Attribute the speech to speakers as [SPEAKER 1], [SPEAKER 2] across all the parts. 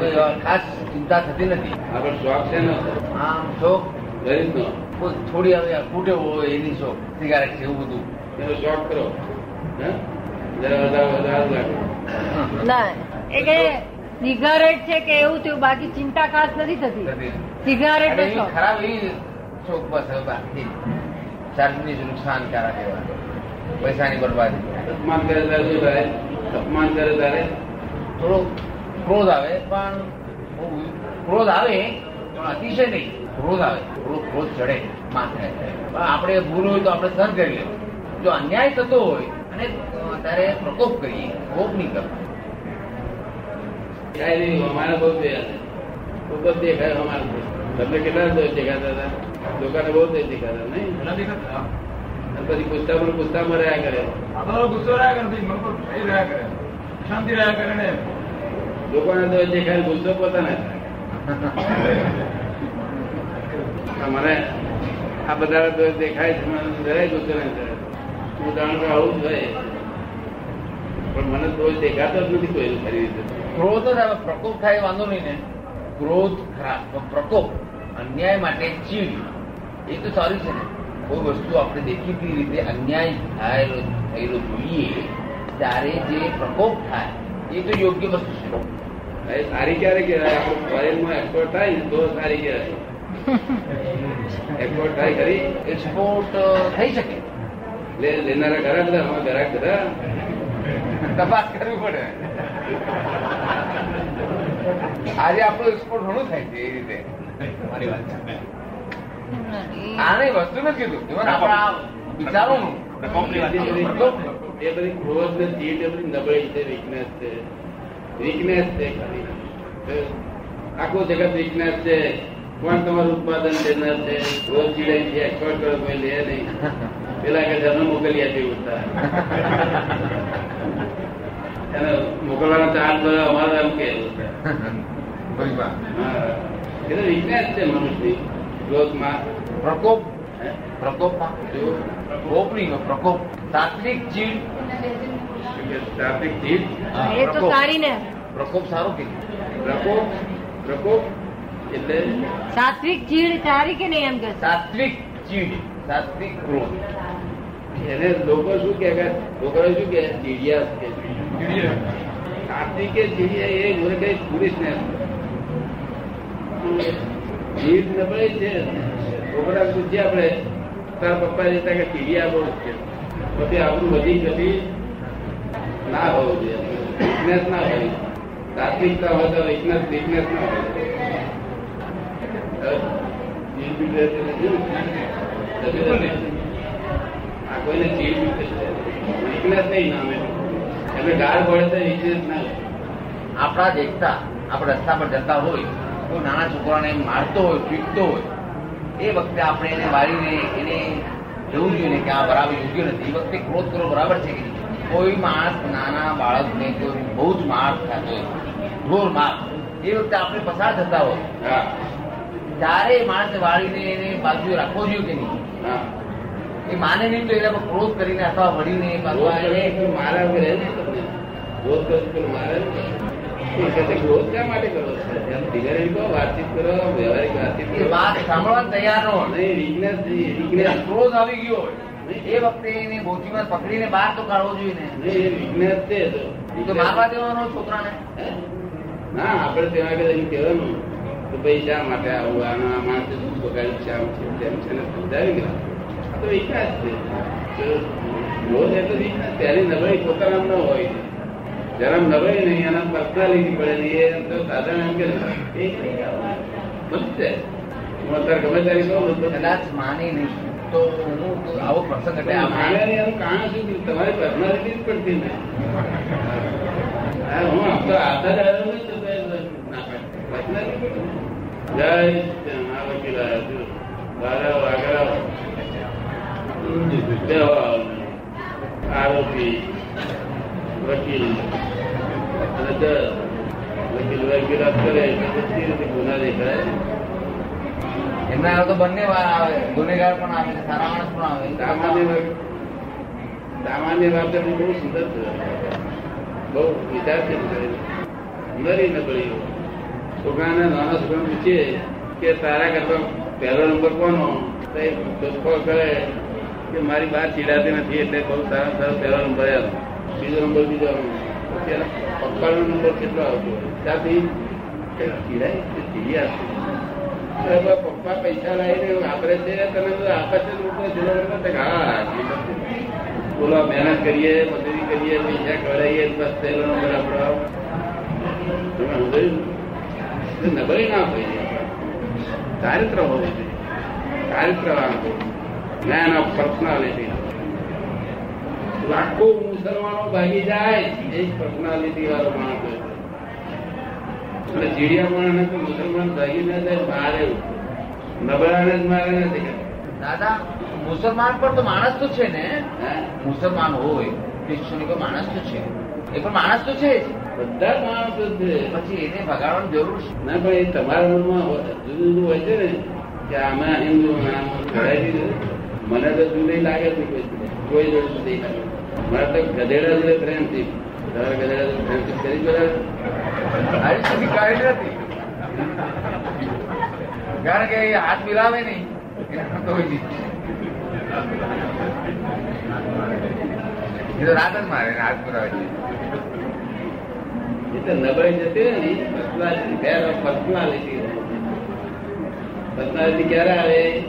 [SPEAKER 1] કોઈ ખાસ ચિંતા થતી નથી.
[SPEAKER 2] આપણે શોખ છે ને.
[SPEAKER 1] આમ શોખ
[SPEAKER 2] ગરીબ
[SPEAKER 1] નો. થોડી હવે ફૂટે હોય એની શોખ સિગારેટ છે એવું બધું.
[SPEAKER 2] એનો શોખ કરો.
[SPEAKER 3] ના એ કે સિગારેટ છે કે એવું થયું બાકી ચિંતા ખાસ નથી થતી.
[SPEAKER 1] નથી.
[SPEAKER 3] સિગારેટ.
[SPEAKER 1] ખરાબ એવી શોખ બસ હવે બાકી. શારીરિક નુકસાનકારક એવા પૈસાની બરબાદી.
[SPEAKER 2] અપમાન કરે તારે શું થાય? અપમાન કરે તારે?
[SPEAKER 1] થોડો ક્રોધ આવે પણ બહુ ક્રોધ આવે પણ અતિશય નહીં. ક્રોધ આવે ક્રોધ ચડે માથે. આપણે ભૂલ હોય તો આપણે સર કરી લેવું. જો અન્યાય થતો હોય અને ત્યારે પ્રકોપ કરીએ કોપ નહીં કરવો.
[SPEAKER 2] બહુ ખૂબ જ દેખાય અમારે તમને કેટલા દેખાતા હતા? લોકોને બહુ દોષ દેખાતા નહીં? અને પછી પૂછતા મને પૂછતા રહ્યા કરે.
[SPEAKER 4] ગુસ્સો રહ્યા કરે રહ્યા શાંતિ રહ્યા કરે ને.
[SPEAKER 2] લોકોને દોષ દેખાય ગુસ્સો પોતાને મને આ બધા દોષ દેખાય છે જરાય ગુસ્સો નથી. જાણું આવું જ હોય. પણ મને દોષ દેખાતો જ નથી કોઈ ખરી રીતે.
[SPEAKER 1] ક્રોધ પ્રકોપ થાય, વાંધો નહીં ને. ક્રોધ ખરાબ પ્રકોપ, અન્યાય માટે ચીડ. એ તો સારી છે ને. કોઈ વસ્તુ આપણે દેખીતી રીતે અન્યાય થયેલો થયેલો જોઈએ, ત્યારે જે પ્રકોપ થાય, એ તો યોગ્ય વસ્તુ છે.
[SPEAKER 2] સારી ક્યારે કહેવાય? આપણું ફોરેનમાં એક્સપોર્ટ થાય ને તો સારી કહેવાય. એક્સપોર્ટ થાય ખરી?
[SPEAKER 1] એક્સપોર્ટ થઈ શકે.
[SPEAKER 2] લે લેનારા ખરા બધા અમારા ગ્રાહક બધા.
[SPEAKER 1] તપાસ કરવી પડે. આજે આપણો એક્સપોર્ટ ઘણું થાય છે એ રીતે. મારી વાત છે. આને વસ્તુ નથી કીધું. આપણા વિચારોનું.
[SPEAKER 2] એ બધી ક્રોધ એ બધી નબળી છે વીકનેસ છે. વીકનેસ છે આખું જગત વીકનેસ છે કોણ તમારું ઉત્પાદન દેનાર છે રોજ ચીડાઈ છે એક્સપોર્ટ કરો કોઈ લે નહીં પેલા કે જન્મ મોકલી આપી ઉઠતા એને મોકલવાનો ચાર્જ ભરે અમારે એમ કે
[SPEAKER 1] બરી વાત.
[SPEAKER 2] હા. એ તો વીકનેસ છે મનુષ્યની ક્રોધમાં
[SPEAKER 1] પ્રકોપ? પ્રકોપમાં પ્રકોપ નહીં પ્રકોપ તાત્વિક ચીડ
[SPEAKER 2] તાત્વિક ચીજ
[SPEAKER 3] એ તો સારી ને
[SPEAKER 1] પ્રકોપ સારો કે
[SPEAKER 2] પ્રકોપ પ્રકોપ એટલે
[SPEAKER 3] સાત્વિક ચીડ સારી કે નહીં એમ કે?
[SPEAKER 1] સાત્વિક ચીડ સાત્વિક ક્રોધ.
[SPEAKER 2] એને લોકો શું કે લોકો શું કે ચીડિયા કે સાત્વિક ચીડિયા એ ગુરે કઈ પુરુષને જીભ નબળી છે. છોકરા પૂછીએ આપણે તારા પપ્પા જતા કે ચીડિયા બહુ છે. પછી આપણું બધી ગતિ ના હોવું જોઈએ. વીકનેસ ના હોય. સાત્વિકતા હોય તો વીકનેસ વીકનેસ ના હોય. હવે જીભ બી રહે છે ને. જીભ. આ કોઈને ચીડ વીકનેસ નહીં નામે એમને ગાળ પડે તો વીકનેસ ના
[SPEAKER 1] આપણા દેખતા આપણે રસ્તા પર જતા હોય કોઈ નાના છોકરાને મારતો હોય પીટતો હોય. એ વખતે આપણે એને વાળીને એને જોવું જોઈએ ને કે આ બરાબર યોગ્ય નથી. એ વખતે ક્રોધ કરવો બરાબર છે કે નહીં? કોઈ માણસ નાના બાળકને કોઈ બહુ જ માર ખાતો હોય ઢોર માર એ વખતે આપણે પસાર થતા હોય. ત્યારે માણસ વાળીને એને બાજુ રાખવો જોઈએ કે નહીં? એ માને નહીં તો એના પર ક્રોધ કરીને અથવા વળીને
[SPEAKER 2] મારા રહે તમને? રોજ કરે મારે ક્રોધ શા માટે કરો છો? વાતચીત કરો વ્યવહારિક વાતચીત
[SPEAKER 1] વાત સાંભળવા તૈયાર ન એને ક્રોધ આવી ગયો હોય. એ વખતે એને બોચીમાં પકડીને બહાર તો કાઢવો જોઈએ ને. મારવા દેવાનો છોકરાને.
[SPEAKER 2] ના આપણે તેના આગળ એમ કહેવાનું. તો ભાઈ શા માટે આવું? આનો આ માણસે શું બગાડ્યું છે? આમ છે તેમ છે ને સમજાવી ગયા. આ તો વિકાસ છે. તો એ તો વિકાસ ત્યારે નબળી પોતાના ન હોય. જરા નબળી નહીં એના પર્સનાલિટી પડે નહીં. એ એમ તો સાધારણ એમ કે બધું છે. હું અત્યારે ગમે ત્યારે કહું
[SPEAKER 1] કદાચ માની નહીં. તો હું આવો પ્રસંગ એટલે
[SPEAKER 2] એનું તમારી પર્સનાલિટી જ પડતી હું આપતો આધાર. આરોપી, વકીલ. અને વકીલ વકીલાત કરે એટલે બધી રીતે ગુના દેખાય.
[SPEAKER 1] એમના હાલ તો બંને વાર આવે. ગુનેગાર પણ આવે છે, સારા માણસ પણ આવે.
[SPEAKER 2] સામાન્ય સામાન્ય વાત બહુ સુંદર બહુ વિચાર છે. નરી નબળી છોકરાને નાના છોકરા પૂછીએ કે તારા કરતા પહેલો નંબર કોનો? તો કરે કે મારી બહાર ચીડાતી નથી એટલે બહુ સારા સારો પહેલો નંબર આવ્યો બીજો નંબર, બીજો આવ્યો પપ્પાનો નંબર કેટલો આવતો? ત્યાંથી ચીડાય? ચીડી હવે પપ્પા પૈસા લાવીને વાપરે છે, તમે બધું આપે છે લોકો જોવા હા બોલો, મહેનત કરીએ, મજૂરી કરીએ, પૈસા કરાવીએ બસ પહેલો નંબર આપણો? નબળી ના હોય ચારિત્ર હોવું જોઈએ. ચારિત્ર જ્ઞાન ઓફ પર્સનાલિટી લાખો મુસલમાનો ભાગી જાય, એ પર્સનાલિટી વાળો માણસ અને ચીડિયા માણસ મુસલમાન ભાગી ના જાય, મારે નબળાને જ મારે નથી
[SPEAKER 1] દાદા મુસલમાન પણ તો માણસ તો છે ને? મુસલમાન હોય ક્રિશ્ચન કોઈ માણસ તો છે? એ પણ માણસ તો છે
[SPEAKER 2] બધા માણસ જ છે.
[SPEAKER 1] પછી એને ભગાડવાની જરૂર છે.
[SPEAKER 2] ના પણ એ તમારા મનમાં હોય- જુદું જુદું હોય છે ને કે આમાં હિન્દુ મને તો જુદી લાગે છે કોઈ જોડે જુદી લાગે મારે તો ગધેડા જોડે ફ્રેન્ડશીપ તમારે ગધેડા જોડે ફ્રેન્ડશીપ કરી જોડે
[SPEAKER 1] આવી સુધી કાઢી નથી. કારણ કે એ હાથ મિલાવે નહીં. તો રાત જ મારે
[SPEAKER 2] પર્સનાલિટી ક્યારે આવે?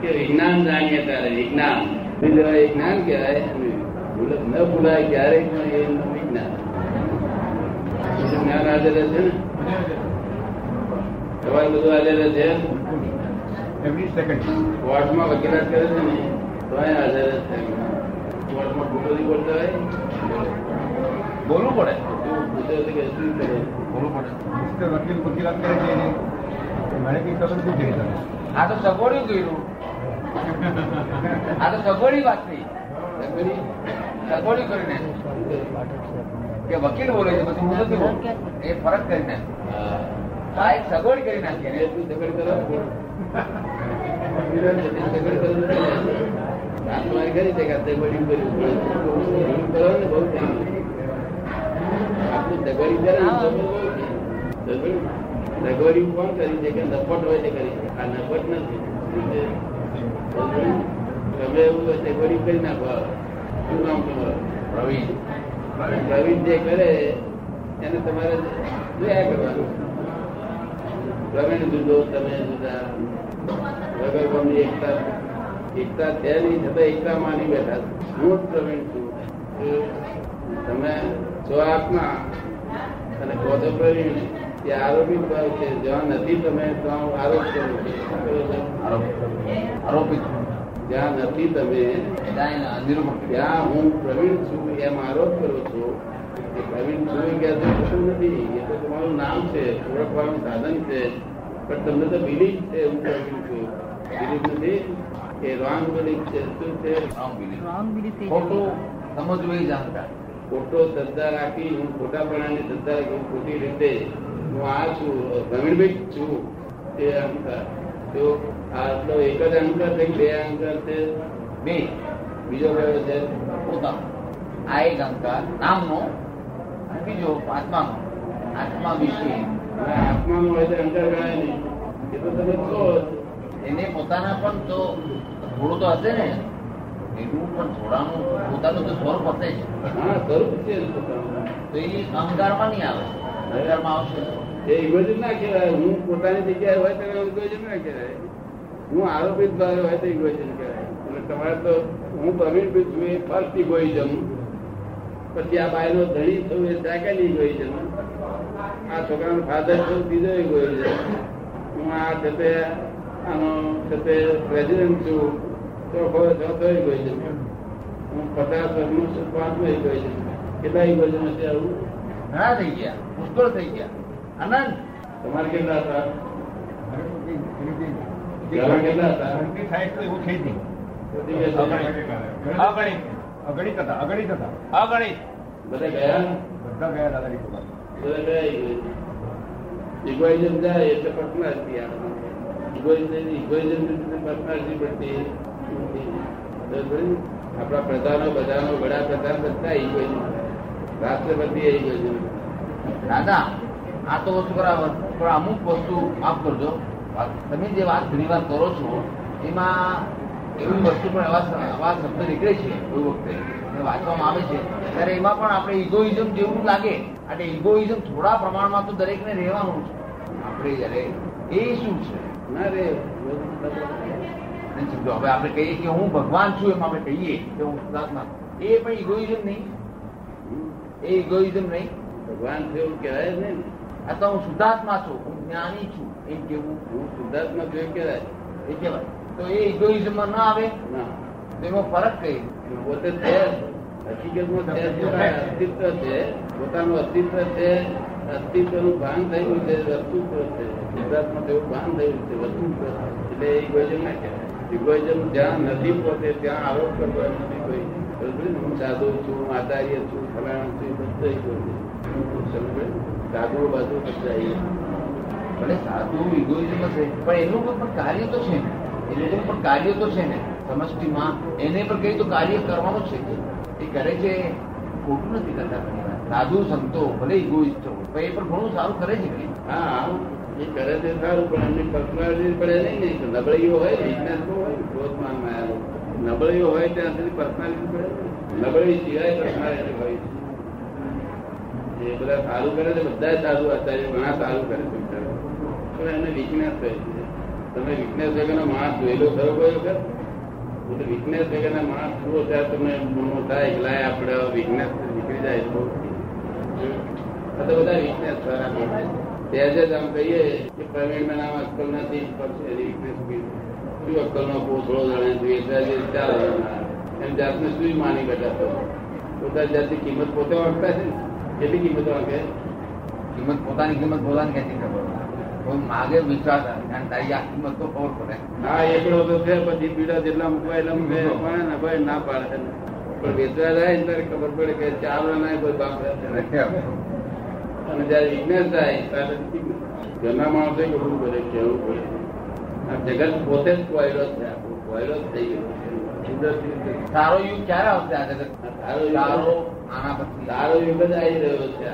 [SPEAKER 2] કે વિજ્ઞાન જાણીએ ત્યારે. વિજ્ઞાન. વિજ્ઞાન કહેવાય. ન ભૂલાય ક્યારેય પણ એ વિજ્ઞાન. જ્ઞાન હાજર છે ને. તમારે બધું હાજર છે?
[SPEAKER 4] એવરી સેકન્ડ
[SPEAKER 2] કોર્ટમાં વકીલાત કરે છે ને? તો હાજર જ છે. કોર્ટમાં ખોટો નહીં હોય
[SPEAKER 1] બોલવું પડે.
[SPEAKER 2] શું પૂછે છે કે શું કરે
[SPEAKER 1] બોલવું પડે.
[SPEAKER 4] વકીલ વકીલાત કરે છે મને કઈ ખબર શું કરી તમે.
[SPEAKER 1] આ તો સગવડ્યું કર્યું. આ તો સગવડી વાત થઈ. સગવડી કરીને. કે વકીલ બોલે છે પછી હું નથી એ ફરક કરીને.
[SPEAKER 2] હા
[SPEAKER 1] સગવડ કરી નાખીએ
[SPEAKER 2] એટલું દગડ કરો. દગડ કરો મારી કરી છે કે દગડી કરો ને બહુ ને કોણ છે કે નફટ હોય તે કરી? છે આ નફટ નથી. તમે એવું હોય દગડી કરી નાખો શું નામ તમારું?
[SPEAKER 1] પ્રવીણ.
[SPEAKER 2] પ્રવીણ જે કરે એને તમારે જોયા કરવાનું? પ્રવીણ જુદો તમે જુદા વગર કોમની એકતા એકતા છે નહીં છતાં એકતા માની બેઠા હું જ પ્રવીણ છું. તમે છો આત્મા અને છો પ્રવીણ. એ આરોપી ભાવ છે. જ્યાં નથી તમે ત્યાં આરોપ કરો
[SPEAKER 1] આરોપિત
[SPEAKER 2] જ્યાં નથી તમે
[SPEAKER 1] ત્યાં
[SPEAKER 2] હું પ્રવીણ છું. એમ આરોપ પ્રવીણ છું એ કહેતો કશું નથી? એ તો તમારું નામ છે ઓળખવાનું સાધન છે પણ તમને તો બિલીફ છે હું પ્રવીણ છું બિલીફ નથી એ રોંગ બિલીફ છે શું છે?
[SPEAKER 1] ખોટું સમજવું એ જાણતા
[SPEAKER 2] ખોટો શ્રદ્ધા રાખી હું ખોટાપણાની શ્રદ્ધા રાખી ખોટી રીતે હું આ છું પ્રવીણભાઈ છું તે અહંકાર. તો આટલો એક જ અહંકાર થઈ બે અહંકાર છે.
[SPEAKER 1] બે.
[SPEAKER 2] બીજો કયો છે?
[SPEAKER 1] પોતા આ એક અહંકાર. નામનો અને બીજો આત્માનો આત્મા વિશે.
[SPEAKER 2] આત્મા આત્માનું હોય તો અહંકાર ગણાય નહીં. એ તો તમે છો
[SPEAKER 1] એને પોતાના પણ તો થોડું તો હશે ને. એનું પણ થોડાનું પોતાનું તો સ્વરૂપ હશે જ.
[SPEAKER 2] સ્વરૂપ છે
[SPEAKER 1] તો એ અહંકારમાં નહીં આવે. અહંકારમાં આવશે
[SPEAKER 2] એ ઇગોઇઝમ ના કહેવાય. હું પોતાની જગ્યાએ હોય તો ઇગોઇઝમ ના કહેવાય. હું આરોપિત ભાવે હોય તો ઇગોઇઝમ કહેવાય. અને તમારે તો હું પ્રવીણ છું એ ફર્સ્ટ ઇગોઇઝમ પછી આ બાયનો ધણી થયું એ સેકન્ડ છે. આ છોકરાનો ફાધર થયું બીજો ઇગોઇઝમ હું આ છતે આનો છતે પ્રેસિડેન્ટ છું. ચોથો ચોથો છે. હું પચાસ વર્ષનું છું પાંચમો છે. કેટલા ગયો છે નથી આવું?
[SPEAKER 1] ઘણા થઈ ગયા. પુષ્કળ થઈ ગયા. આનંદ.
[SPEAKER 2] તમારે કેટલા હતા? કેટલા હતા?
[SPEAKER 4] તો એવું થઈ જ અગણિત હતા અગણિત હતા
[SPEAKER 1] અગણિત
[SPEAKER 2] બધા ગયા?
[SPEAKER 4] બધા ગયા દાદા
[SPEAKER 2] બધા ગયા ઇગોઇઝમ જાય એટલે પર્સનાલિટી આવે. ઇગોઇઝમ ઇગોઇઝમ પર્સનાલિટી પડતી. આપણા પ્રધાનો બધાનો વડાપ્રધાન બધા ઇગોઇઝમ રાષ્ટ્રપતિ ઇગોઇઝમ
[SPEAKER 1] દાદા આ તો વસ્તુ બરાબર. પણ અમુક વસ્તુ માફ કરજો. તમે જે વાત ઘણી વાર કરો છો એમાં એવી વસ્તુ પણ એવા એવા શબ્દ નીકળે છે કોઈ વખતે. વાંચવામાં આવે છે. ત્યારે એમાં પણ આપણે ઇગોઇઝમ જેવું લાગે. અને ઇગોઇઝમ થોડા પ્રમાણમાં તો દરેકને રહેવાનું છે. આપણે જયારે એ શું છે?
[SPEAKER 2] ના રે
[SPEAKER 1] હવે આપણે કહીએ કે હું ભગવાન છું એમ આપણે કહીએ કે હું સુધાર્થમાં એ પણ ઇગોઇઝમ નહીં. એ ઇગોઇઝમ નહીં.
[SPEAKER 2] ભગવાન છે એવું કહેવાય નહીં
[SPEAKER 1] તો હું શુદ્ધાત્મા છું હું જ્ઞાની છું. એમ કેવું?
[SPEAKER 2] હું શુદ્ધાત્મા છું એવું કહેવાય.
[SPEAKER 1] એ કહેવાય. તો એ ઇગોઇઝમમાં ના આવે?
[SPEAKER 2] ના.
[SPEAKER 1] એમાં ફરક કઈ?
[SPEAKER 2] પોતે. હકીકતમાં અસ્તિત્વ છે પોતાનું અસ્તિત્વ છે અસ્તિત્વનું ભાન થયું છે વસ્તુત્વ છે. ગુજરાતમાં તેવું ભાન થયું છે વસ્તુત્વ એટલે ઇગોઇઝમ ના કહેવાય. ઇગોઇઝમ જ્યાં નથી પોતે ત્યાં આરોપ કરતો એમ નથી કોઈ? હું સાધુ છું આચાર્ય છું ફલાણા છું બધું સાધુ બાજુ બધા.
[SPEAKER 1] ભલે સાધુ ઇગોઇઝમ હશે પણ એનું પણ કાર્ય તો છે ને એ લોકોનું પણ કાર્ય તો છે ને સમષ્ટિમાં એને પણ કઈ તો કાર્ય કરવાનું છે એ કરે છે, ખોટું નથી કરતા સાધુ સંતો, ભલે ઇગોઇસ્ટ પણ એ પણ ઘણું સારું કરે છે
[SPEAKER 2] હા એ કરે છે સારું, પણ એમની પર્સનાલિટી પડે નહીં ને નબળીઓ હોય વિજ્ઞાન હોય ક્રોધમાનમાં નબળીઓ હોય ત્યાં સુધી પર્સનાલિટી પડે નહીં. નબળી સિવાય પર્સનાલિટી હોય છે. એ બધા સારું કરે છે બધા સારું અત્યારે ઘણા સારું કરે છે. પણ એને વીકનેસ હોય છે. તમે વીકનેસ વગરનો માણસ જોયેલો ખરો કોઈ વખત? એટલે વીકનેસ વગરના માણસ જુઓ ત્યારે તમને મનો થાય કે લાય આપણે વીકનેસ નીકળી જાય તો. આ તો બધા વીકનેસ સારા ત્યાં જ આમ કહીએ કે પ્રવીણ નામ અક્કલ નથી પછી એની વીકનેસ શું અક્કલ નો કોથળો જણે જોઈએ સહેજે ચાલે. એમ જાતને શું માની બેઠા પોતાની જાતની કિંમત પોતે વાંચતા છે? ને કેટલી કિંમત વાંકે
[SPEAKER 1] કિંમત પોતાની કિંમત પોતાની ક્યાંથી ખબર? કોઈ માગે વિશ્વાસ આવે. તારી આ કિંમત તો ખબર પડે.
[SPEAKER 2] હા એકલો તો છે પછી પીડા જેટલા મૂકવા એટલા મૂકે પણ ને ભાઈ ના પાડે પણ વેચવા જાય ને ત્યારે ખબર પડે કે ચાર ના કોઈ બાપ અને જયારે વિજ્ઞાન થાય ત્યારે ઘરના માણસો એવું પડે કેવું પડે. આ જગત પોતે જ કોયલો છે કોયલો જ થઈ ગયો
[SPEAKER 1] સારો યુગ ક્યારે આવશે આ જગત?
[SPEAKER 2] સારો યુગ-
[SPEAKER 1] આના પછી.
[SPEAKER 2] સારો યુગ જ આવી રહ્યો છે.